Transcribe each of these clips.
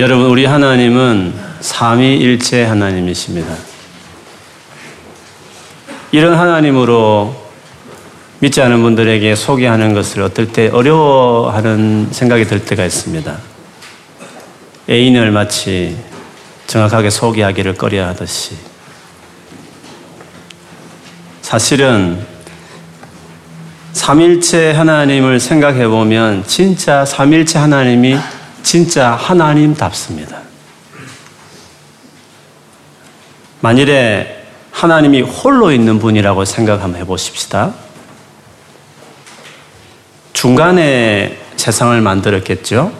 여러분, 우리 하나님은 삼위일체 하나님이십니다. 이런 하나님으로 믿지 않은 분들에게 소개하는 것을 어떨 때 어려워하는 생각이 들 때가 있습니다. 애인을 마치 정확하게 소개하기를 꺼려 하듯이. 사실은 삼일체 하나님을 생각해 보면 진짜 삼일체 하나님이 진짜 하나님답습니다. 만일에 하나님이 홀로 있는 분이라고 생각 한번 해보십시다. 중간에 세상을 만들었겠죠?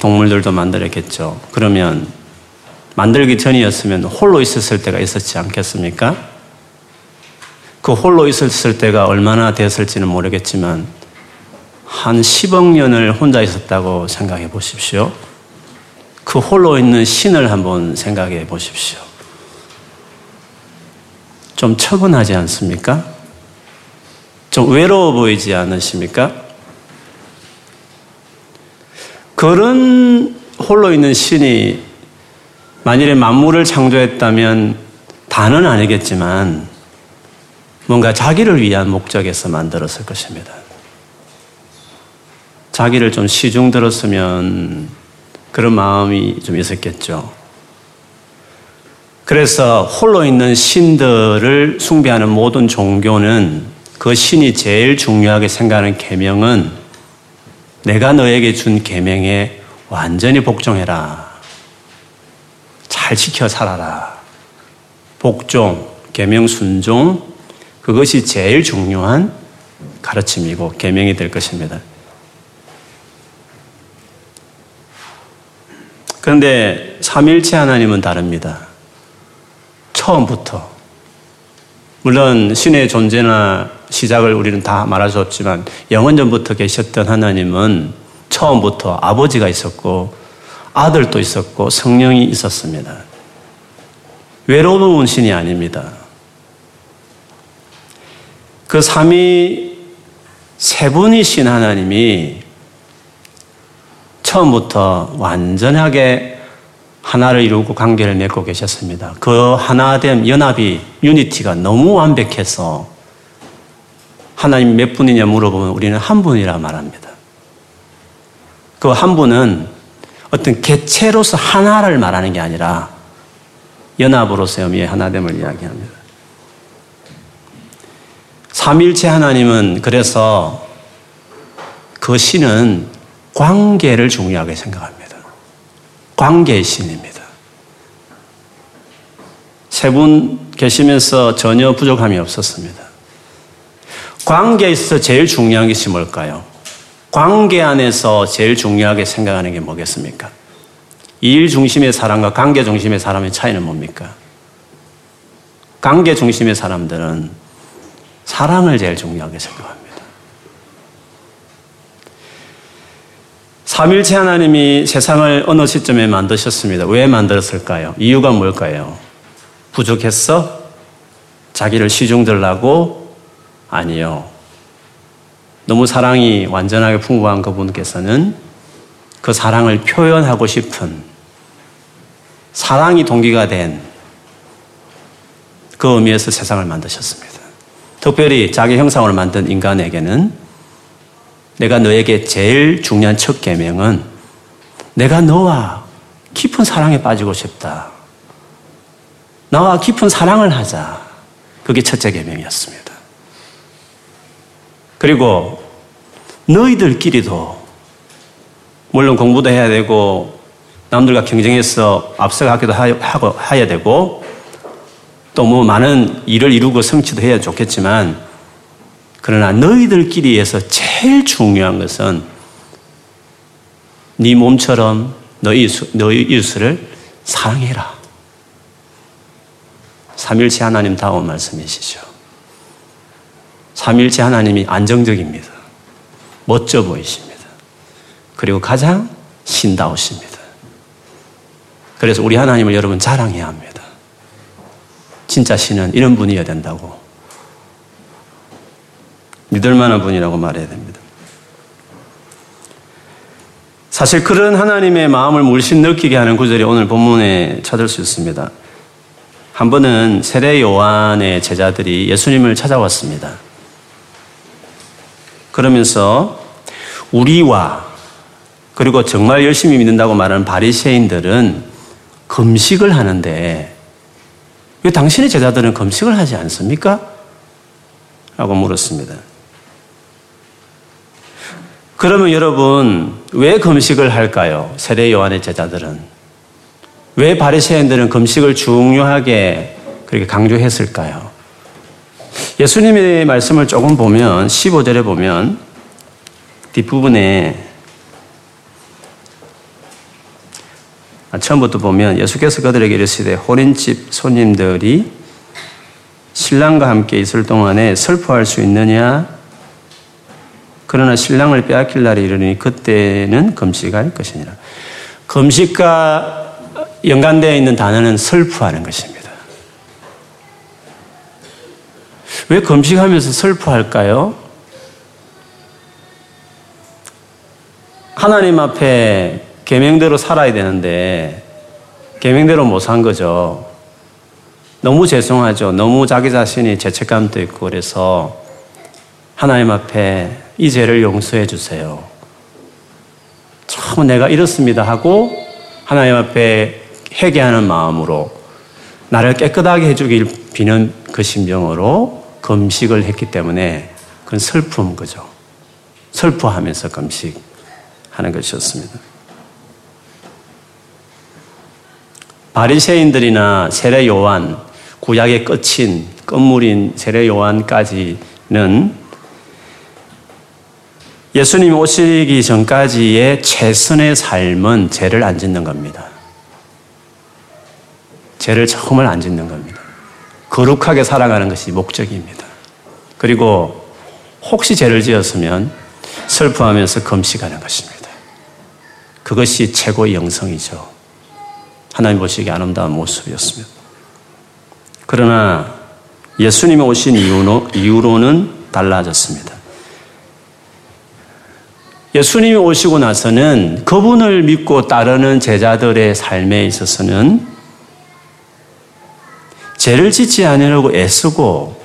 동물들도 만들었겠죠? 그러면 만들기 전이었으면 홀로 있었을 때가 있었지 않겠습니까? 그 홀로 있었을 때가 얼마나 되었을지는 모르겠지만 한 10억 년을 혼자 있었다고 생각해 보십시오. 그 홀로 있는 신을 한번 생각해 보십시오. 좀 처분하지 않습니까? 좀 외로워 보이지 않으십니까? 그런 홀로 있는 신이 만일에 만물을 창조했다면 다는 아니겠지만 뭔가 자기를 위한 목적에서 만들었을 것입니다. 자기를 좀 시중 들었으면 그런 마음이 좀 있었겠죠. 그래서 홀로 있는 신들을 숭배하는 모든 종교는 그 신이 제일 중요하게 생각하는 계명은 내가 너에게 준 계명에 완전히 복종해라. 잘 지켜 살아라. 복종, 계명 순종 그것이 제일 중요한 가르침이고 계명이 될 것입니다. 그런데 삼일체 하나님은 다릅니다. 처음부터. 물론 신의 존재나 시작을 우리는 다 말할 수 없지만 영원전부터 계셨던 하나님은 처음부터 아버지가 있었고 아들도 있었고 성령이 있었습니다. 외로운 신이 아닙니다. 그 삼위 세 분이신 하나님이 처음부터 완전하게 하나를 이루고 관계를 맺고 계셨습니다. 그 하나됨 연합이 유니티가 너무 완벽해서 하나님 몇 분이냐 물어보면 우리는 한 분이라 말합니다. 그 한 분은 어떤 개체로서 하나를 말하는 게 아니라 연합으로서의 의미의 하나됨을 이야기합니다. 삼일체 하나님은 그래서 그 신은 관계를 중요하게 생각합니다. 관계의 신입니다. 세 분 계시면서 전혀 부족함이 없었습니다. 관계에 있어서 제일 중요한 것이 뭘까요? 관계 안에서 제일 중요하게 생각하는 게 뭐겠습니까? 일 중심의 사람과 관계 중심의 사람의 차이는 뭡니까? 관계 중심의 사람들은 사랑을 제일 중요하게 생각합니다. 삼일체 하나님이 세상을 어느 시점에 만드셨습니다. 왜 만들었을까요? 이유가 뭘까요? 부족했어? 자기를 시중들라고? 아니요. 너무 사랑이 완전하게 풍부한 그분께서는 그 사랑을 표현하고 싶은 사랑이 동기가 된 그 의미에서 세상을 만드셨습니다. 특별히 자기 형상으로 만든 인간에게는 내가 너에게 제일 중요한 첫 계명은 내가 너와 깊은 사랑에 빠지고 싶다. 나와 깊은 사랑을 하자. 그게 첫째 계명이었습니다. 그리고 너희들끼리도 물론 공부도 해야 되고 남들과 경쟁해서 앞서가기도 하고 해야 되고 또 뭐 많은 일을 이루고 성취도 해야 좋겠지만 그러나 너희들끼리에서 제일 중요한 것은 네 몸처럼 너희 너희 이웃을 사랑해라. 삼일체 하나님 다운 말씀이시죠. 삼일체 하나님이 안정적입니다. 멋져 보이십니다. 그리고 가장 신다우십니다. 그래서 우리 하나님을 여러분 자랑해야 합니다. 진짜 신은 이런 분이어야 된다고. 믿을 만한 분이라고 말해야 됩니다. 사실 그런 하나님의 마음을 물씬 느끼게 하는 구절이 오늘 본문에 찾을 수 있습니다. 한 번은 세례 요한의 제자들이 예수님을 찾아왔습니다. 그러면서 우리와 그리고 정말 열심히 믿는다고 말하는 바리새인들은 금식을 하는데 왜 당신의 제자들은 금식을 하지 않습니까? 라고 물었습니다. 그러면 여러분 왜 금식을 할까요? 세례 요한의 제자들은 왜 바리새인들은 금식을 중요하게 그렇게 강조했을까요? 예수님의 말씀을 조금 보면 15절에 보면 뒷부분에 처음부터 보면 예수께서 그들에게 이르시되 호린집 손님들이 신랑과 함께 있을 동안에 슬퍼할 수 있느냐 그러나 신랑을 빼앗길 날이 이르니 그때는 금식할 것이니라. 금식과 연관되어 있는 단어는 슬퍼하는 것입니다. 왜 금식하면서 슬퍼할까요? 하나님 앞에 계명대로 살아야 되는데 계명대로 못 산 거죠. 너무 죄송하죠. 너무 자기 자신이 죄책감도 있고 그래서 하나님 앞에 이 죄를 용서해 주세요. 참 내가 이렇습니다 하고 하나님 앞에 회개하는 마음으로 나를 깨끗하게 해주길 비는 그 심정으로 금식을 했기 때문에 그건 슬픔 거죠. 슬퍼하면서 금식하는 것이었습니다. 바리새인들이나 세례 요한 구약의 끝인 끝물인 세례 요한까지는 예수님 오시기 전까지의 최선의 삶은 죄를 안 짓는 겁니다. 죄를 정말 안 짓는 겁니다. 거룩하게 살아가는 것이 목적입니다. 그리고 혹시 죄를 지었으면 슬퍼하면서 금식하는 것입니다. 그것이 최고의 영성이죠. 하나님 보시기에 아름다운 모습이었습니다. 그러나 예수님이 오신 이후로, 이후로는 달라졌습니다. 예수님이 오시고 나서는 그분을 믿고 따르는 제자들의 삶에 있어서는 죄를 짓지 않으려고 애쓰고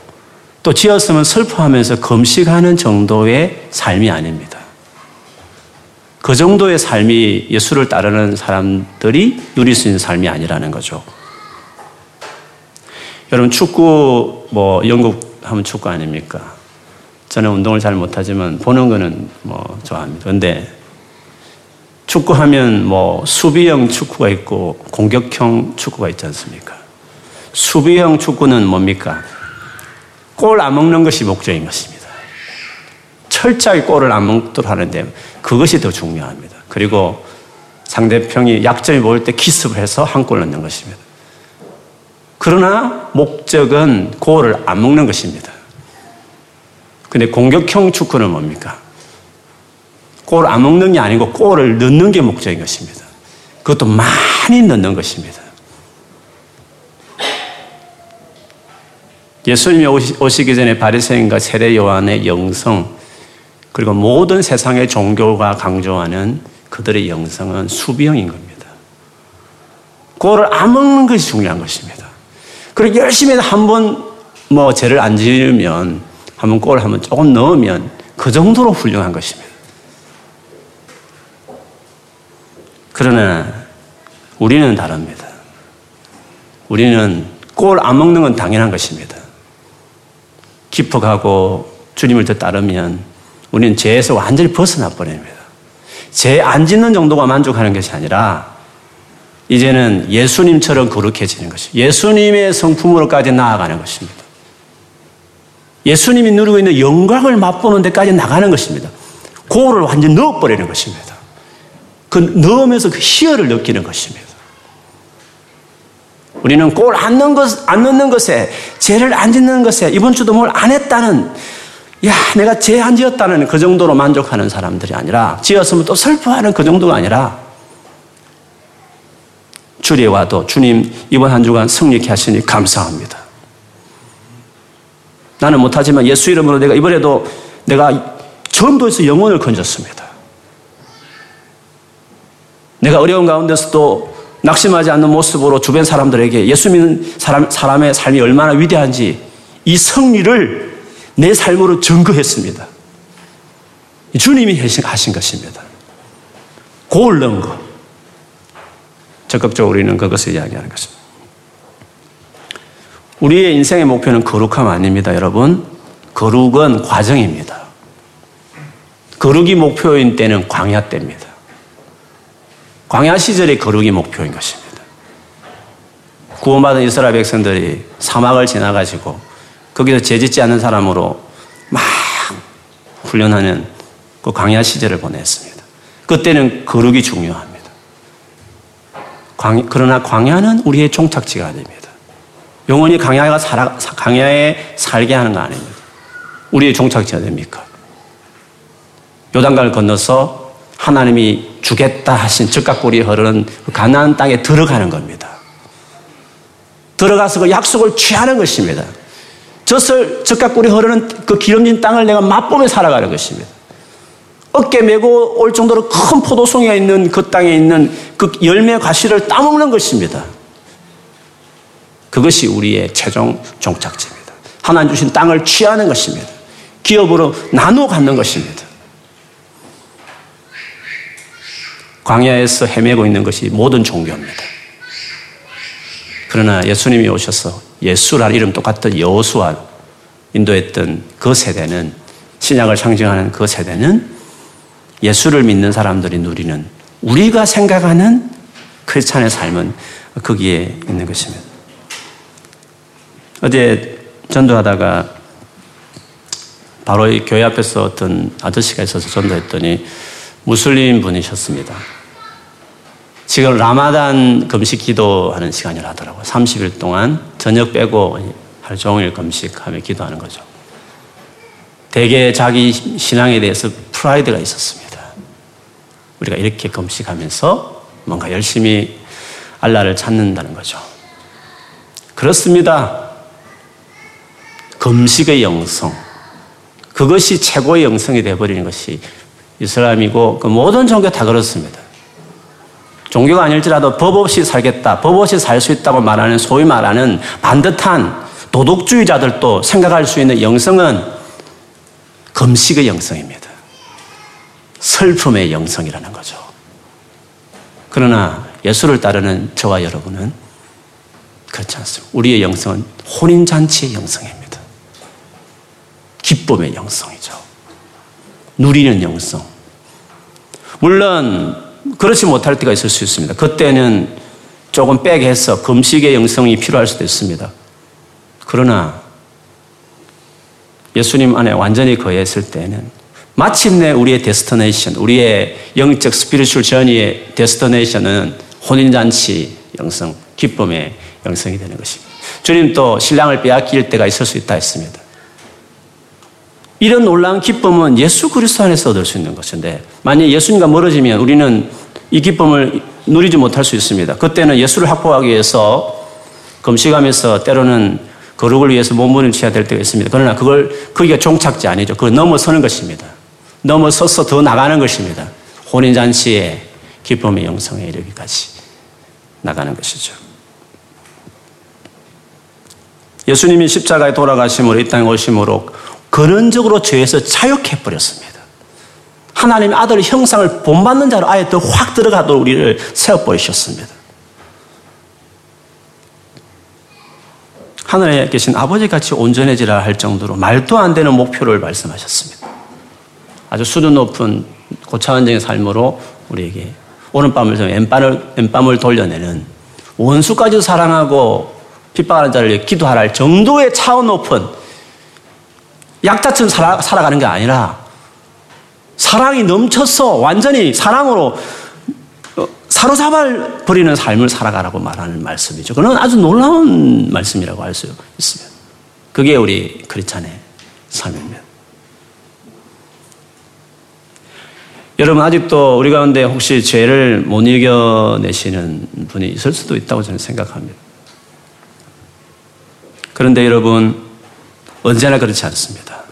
또 지었으면 슬퍼하면서 금식하는 정도의 삶이 아닙니다. 그 정도의 삶이 예수를 따르는 사람들이 누릴 수 있는 삶이 아니라는 거죠. 여러분 축구 뭐 영국 하면 축구 아닙니까? 저는 운동을 잘 못하지만 보는 거는 뭐 좋아합니다. 그런데 축구하면 뭐 수비형 축구가 있고 공격형 축구가 있지 않습니까? 수비형 축구는 뭡니까? 골 안 먹는 것이 목적인 것입니다. 철저하게 골을 안 먹도록 하는데 그것이 더 중요합니다. 그리고 상대편이 약점이 보일 때 기습을 해서 한 골 넣는 것입니다. 그러나 목적은 골을 안 먹는 것입니다. 근데 공격형 축구는 뭡니까? 골 안 먹는 게 아니고 골을 넣는 게 목적인 것입니다. 그것도 많이 넣는 것입니다. 예수님이 오시기 전에 바리새인과 세례 요한의 영성 그리고 모든 세상의 종교가 강조하는 그들의 영성은 수비형인 겁니다. 골을 안 먹는 것이 중요한 것입니다. 그리고 열심히 한 번 뭐 죄를 안 지으면 한번 골 한번 조금 넣으면 그 정도로 훌륭한 것입니다. 그러나 우리는 다릅니다. 우리는 골 안 먹는 건 당연한 것입니다. 깊어가고 주님을 더 따르면 우리는 죄에서 완전히 벗어나 버립니다. 죄 안 짓는 정도가 만족하는 것이 아니라 이제는 예수님처럼 거룩해지는 것이 예수님의 성품으로까지 나아가는 것입니다. 예수님이 누리고 있는 영광을 맛보는 데까지 나가는 것입니다. 고를 완전 넣어버리는 것입니다. 그 넣으면서 그 희열을 느끼는 것입니다. 우리는 골 안 넣는 것, 안 넣는 것에, 죄를 안 짓는 것에, 이번 주도 뭘 안 했다는, 야, 내가 죄 안 지었다는 그 정도로 만족하는 사람들이 아니라, 지었으면 또 슬퍼하는 그 정도가 아니라, 주리에 와도 주님 이번 한 주간 승리케 하시니 감사합니다. 나는 못하지만 예수 이름으로 내가 이번에도 내가 전도에서 영혼을 건졌습니다. 내가 어려운 가운데서도 낙심하지 않는 모습으로 주변 사람들에게 예수 믿는 사람, 사람의 삶이 얼마나 위대한지 이 승리를 내 삶으로 증거했습니다. 주님이 하신 것입니다. 고른 것. 적극적으로 우리는 그것을 이야기하는 것입니다. 우리의 인생의 목표는 거룩함 아닙니다, 여러분. 거룩은 과정입니다. 거룩이 목표인 때는 광야 때입니다. 광야 시절의 거룩이 목표인 것입니다. 구원받은 이스라엘 백성들이 사막을 지나가지고 거기서 죄짓지 않는 사람으로 막 훈련하는 그 광야 시절을 보냈습니다. 그때는 거룩이 중요합니다. 광, 그러나 광야는 우리의 종착지가 아닙니다. 영원히 광야가 살아, 광야에 살게 하는 거 아닙니다. 우리의 종착지가 됩니까? 요단강을 건너서 하나님이 주겠다 하신 적각골이 흐르는 그 가나안 땅에 들어가는 겁니다. 들어가서 그 약속을 취하는 것입니다. 젖을 적각골이 흐르는 그 기름진 땅을 내가 맛보며 살아가는 것입니다. 어깨 메고 올 정도로 큰 포도송이가 있는 그 땅에 있는 그 열매 과실을 따먹는 것입니다. 그것이 우리의 최종 종착지입니다. 하나님 주신 땅을 취하는 것입니다. 기업으로 나누어 갖는 것입니다. 광야에서 헤매고 있는 것이 모든 종교입니다. 그러나 예수님이 오셔서 예수라는 이름 똑같은 여호수아 인도했던 그 세대는 신약을 상징하는 그 세대는 예수를 믿는 사람들이 누리는 우리가 생각하는 크리스찬의 삶은 거기에 있는 것입니다. 어제 전도하다가 바로 이 교회 앞에서 어떤 아저씨가 있어서 전도했더니 무슬림 분이셨습니다. 지금 라마단 금식 기도하는 시간을 하더라고요. 30일 동안 저녁 빼고 하루 종일 금식하며 기도하는 거죠. 대개 자기 신앙에 대해서 프라이드가 있었습니다. 우리가 이렇게 금식하면서 뭔가 열심히 알라를 찾는다는 거죠. 그렇습니다. 금식의 영성. 그것이 최고의 영성이 되어버리는 것이 이슬람이고 그 모든 종교 다 그렇습니다. 종교가 아닐지라도 법 없이 살겠다, 법 없이 살 수 있다고 말하는 소위 말하는 반듯한 도덕주의자들도 생각할 수 있는 영성은 금식의 영성입니다. 슬픔의 영성이라는 거죠. 그러나 예수를 따르는 저와 여러분은 그렇지 않습니다. 우리의 영성은 혼인잔치의 영성입니다. 기쁨의 영성이죠. 누리는 영성. 물론 그렇지 못할 때가 있을 수 있습니다. 그때는 조금 백해서 금식의 영성이 필요할 수도 있습니다. 그러나 예수님 안에 완전히 거했을 때는 마침내 우리의 destination, 우리의 영적 spiritual journey의 destination은 혼인잔치 영성, 기쁨의 영성이 되는 것입니다. 주님 또 신랑을 빼앗길 때가 있을 수 있다 했습니다. 이런 놀라운 기쁨은 예수 그리스도 안에서 얻을 수 있는 것인데 만약 예수님과 멀어지면 우리는 이 기쁨을 누리지 못할 수 있습니다. 그때는 예수를 확보하기 위해서 금식하면서 때로는 거룩을 위해서 몸부림 쳐야 될 때가 있습니다. 그러나 그걸 거기가 종착지 아니죠. 그걸 넘어서는 것입니다. 넘어서서 더 나가는 것입니다. 혼인 잔치의 기쁨의 영성에 이르기까지 나가는 것이죠. 예수님이 십자가에 돌아가심으로 이 땅에 오심으로 근원적으로 죄에서 자유해 버렸습니다. 하나님의 아들 형상을 본받는 자로 아예 더 확 들어가도록 우리를 세워버리셨습니다. 하늘에 계신 아버지 같이 온전해지라 할 정도로 말도 안 되는 목표를 말씀하셨습니다. 아주 수준 높은 고차원적인 삶으로 우리에게 오른밤을 왼밤을, 왼밤을 돌려내는 원수까지 사랑하고 핍박하는 자를 기도하라 할 정도의 차원 높은 약자처럼 살아, 살아가는 게 아니라 사랑이 넘쳐서 완전히 사랑으로 어, 사로잡아 버리는 삶을 살아가라고 말하는 말씀이죠. 그건 아주 놀라운 말씀이라고 할 수 있습니다. 그게 우리 크리스찬의 삶입니다. 여러분 아직도 우리 가운데 혹시 죄를 못 이겨내시는 분이 있을 수도 있다고 저는 생각합니다. 그런데 여러분 언제나 그렇지 않습니다.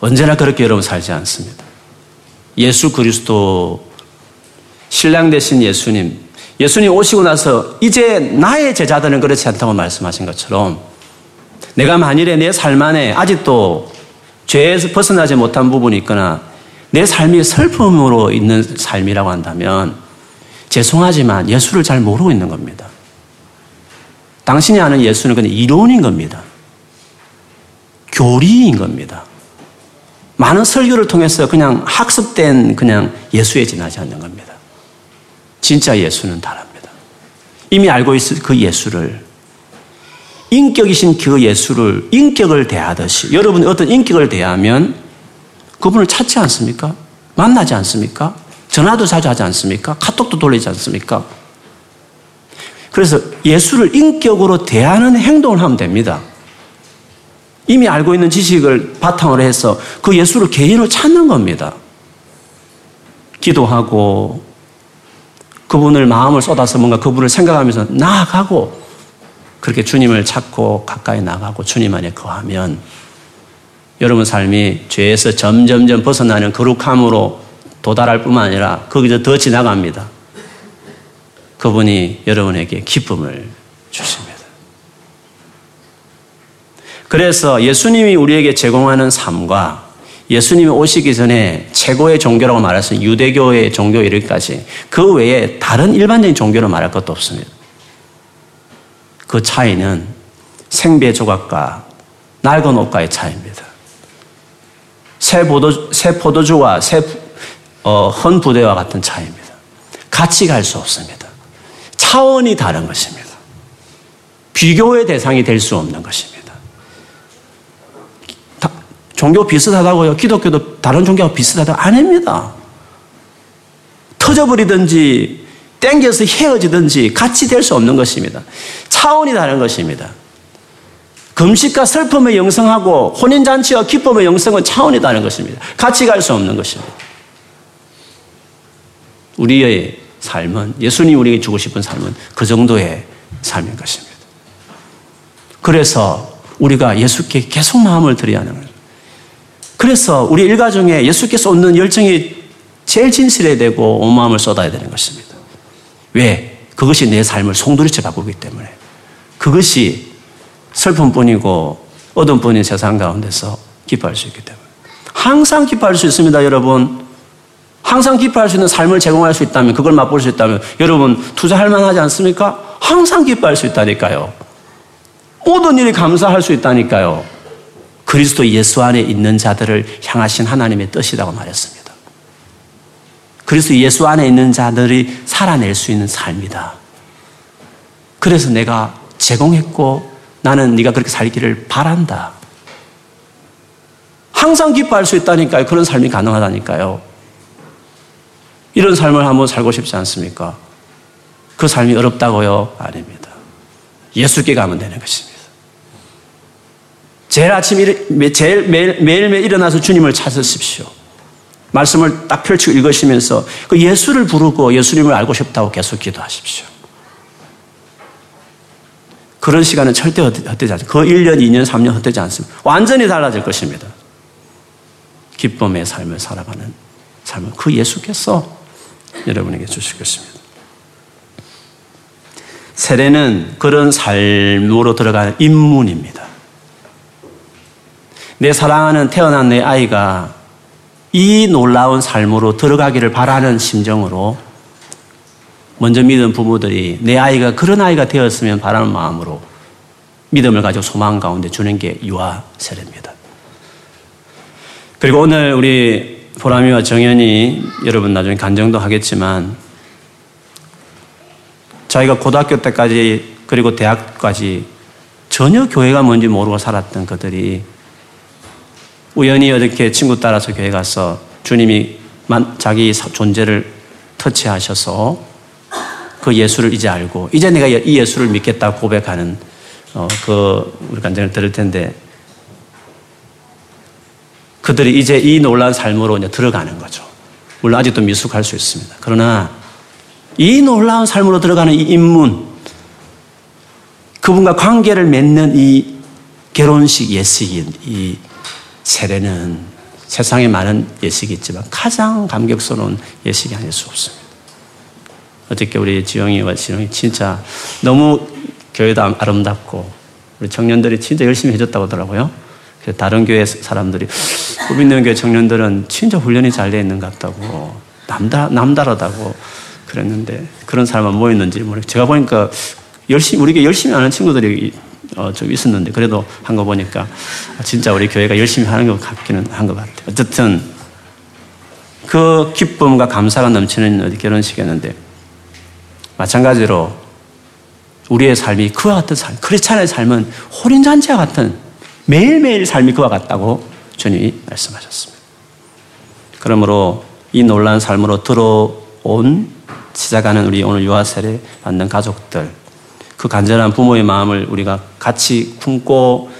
언제나 그렇게 여러분 살지 않습니다. 예수 그리스도 신랑 되신 예수님, 예수님 오시고 나서 이제 나의 제자들은 그렇지 않다고 말씀하신 것처럼 내가 만일에 내 삶 안에 아직도 죄에서 벗어나지 못한 부분이 있거나 내 삶이 슬픔으로 있는 삶이라고 한다면 죄송하지만 예수를 잘 모르고 있는 겁니다. 당신이 아는 예수는 그냥 이론인 겁니다. 교리인 겁니다. 많은 설교를 통해서 그냥 학습된 그냥 예수에 지나지 않는 겁니다. 진짜 예수는 다릅니다. 이미 알고 있을 그 예수를 인격이신 그 예수를 인격을 대하듯이 여러분이 어떤 인격을 대하면 그분을 찾지 않습니까? 만나지 않습니까? 전화도 자주 하지 않습니까? 카톡도 돌리지 않습니까? 그래서 예수를 인격으로 대하는 행동을 하면 됩니다. 이미 알고 있는 지식을 바탕으로 해서 그 예수를 개인으로 찾는 겁니다. 기도하고 그분을 마음을 쏟아서 뭔가 그분을 생각하면서 나아가고 그렇게 주님을 찾고 가까이 나가고 주님 안에 거하면 여러분 삶이 죄에서 점점점 벗어나는 거룩함으로 도달할 뿐만 아니라 거기서 더 지나갑니다. 그분이 여러분에게 기쁨을 주십니다. 그래서 예수님이 우리에게 제공하는 삶과 예수님이 오시기 전에 최고의 종교라고 말했던 유대교의 종교 이르기까지 그 외에 다른 일반적인 종교로 말할 것도 없습니다. 그 차이는 생배 조각과 낡은 옷과의 차이입니다. 새 포도, 새 포도주와 새, 어, 헌 부대와 같은 차이입니다. 같이 갈 수 없습니다. 차원이 다른 것입니다. 비교의 대상이 될 수 없는 것입니다. 종교 비슷하다고요. 기독교도 다른 종교와 비슷하다. 아닙니다. 터져버리든지 땡겨서 헤어지든지 같이 될 수 없는 것입니다. 차원이 다른 것입니다. 금식과 슬픔의 영성하고 혼인잔치와 기쁨의 영성은 차원이 다른 것입니다. 같이 갈 수 없는 것입니다. 우리의 삶은, 예수님 우리에게 주고 싶은 삶은 그 정도의 삶인 것입니다. 그래서 우리가 예수께 계속 마음을 드려야 하는 거예요. 그래서 우리 일가 중에 예수께서 얻는 열정이 제일 진실해야 되고 온 마음을 쏟아야 되는 것입니다. 왜? 그것이 내 삶을 송두리째 바꾸기 때문에. 그것이 슬픔뿐이고 어둠뿐인 세상 가운데서 기뻐할 수 있기 때문에. 항상 기뻐할 수 있습니다, 여러분. 항상 기뻐할 수 있는 삶을 제공할 수 있다면, 그걸 맛볼 수 있다면, 여러분, 투자할 만하지 않습니까? 항상 기뻐할 수 있다니까요. 모든 일이 감사할 수 있다니까요. 그리스도 예수 안에 있는 자들을 향하신 하나님의 뜻이라고 말했습니다. 그리스도 예수 안에 있는 자들이 살아낼 수 있는 삶이다. 그래서 내가 제공했고 나는 네가 그렇게 살기를 바란다. 항상 기뻐할 수 있다니까요. 그런 삶이 가능하다니까요. 이런 삶을 한번 살고 싶지 않습니까? 그 삶이 어렵다고요? 아닙니다. 예수께 가면 되는 것입니다. 제일 아침, 제일 매일, 매일매일 일어나서 주님을 찾으십시오. 말씀을 딱 펼치고 읽으시면서 그 예수를 부르고 예수님을 알고 싶다고 계속 기도하십시오. 그런 시간은 절대 헛되지 않습니다. 그 1년, 2년, 3년 헛되지 않습니다. 완전히 달라질 것입니다. 기쁨의 삶을 살아가는 삶은 그 예수께서 여러분에게 주실 것입니다. 세례는 그런 삶으로 들어가는 입문입니다. 내 사랑하는 태어난 내 아이가 이 놀라운 삶으로 들어가기를 바라는 심정으로 먼저 믿은 부모들이 내 아이가 그런 아이가 되었으면 바라는 마음으로 믿음을 가지고 소망 가운데 주는 게 유아 세례입니다. 그리고 오늘 우리 보람이와 정연이 여러분 나중에 간정도 하겠지만 자기가 고등학교 때까지 그리고 대학까지 전혀 교회가 뭔지 모르고 살았던 그들이 우연히 어떻게 친구 따라서 교회 가서 주님이 자기 존재를 터치하셔서 그 예수를 이제 알고 이제 내가 이 예수를 믿겠다 고백하는 어, 그 우리 간증을 들을 텐데 그들이 이제 이 놀라운 삶으로 이제 들어가는 거죠. 물론 아직도 미숙할 수 있습니다. 그러나 이 놀라운 삶으로 들어가는 이 입문, 그분과 관계를 맺는 이 결혼식 예식인 이 세례는 세상에 많은 예식이 있지만 가장 감격스러운 예식이 아닐 수 없습니다. 어저께 우리 지영이와 지영이 진짜 너무 교회도 아름답고 우리 청년들이 진짜 열심히 해줬다고 하더라고요. 그래서 다른 교회 사람들이 구민령 교회 청년들은 진짜 훈련이 잘 돼 있는 것 같다고 남다 남다르다고 그랬는데 그런 사람만 모였는지 모르겠 제가 보니까 열심히 우리 교 열심히 하는 친구들이 어, 좀 있었는데 그래도 한 거 보니까 진짜 우리 교회가 열심히 하는 것 같기는 한 것 같아요. 어쨌든 그 기쁨과 감사가 넘치는 결혼식이었는데 마찬가지로 우리의 삶이 그와 같은 삶, 크리스찬의 삶은 호린잔치와 같은 매일매일 삶이 그와 같다고 주님이 말씀하셨습니다. 그러므로 이 놀란 삶으로 들어온 시작하는 우리 오늘 유아 세례 받는 가족들, 그 간절한 부모의 마음을 우리가 같이 품고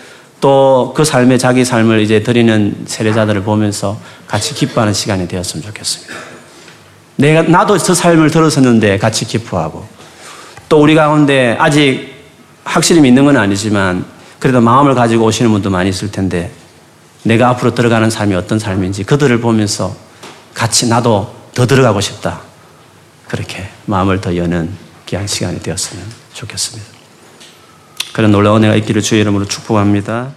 또 그 삶에 자기 삶을 이제 드리는 세례자들을 보면서 같이 기뻐하는 시간이 되었으면 좋겠습니다. 내가, 나도 저 삶을 들었었는데 같이 기뻐하고 또 우리 가운데 아직 확실히 믿는 건 아니지만 그래도 마음을 가지고 오시는 분도 많이 있을 텐데 내가 앞으로 들어가는 삶이 어떤 삶인지 그들을 보면서 같이 나도 더 들어가고 싶다. 그렇게 마음을 더 여는 귀한 시간이 되었으면 좋겠습니다. 그런 놀라운 은혜가 있기를 주의 이름으로 축복합니다.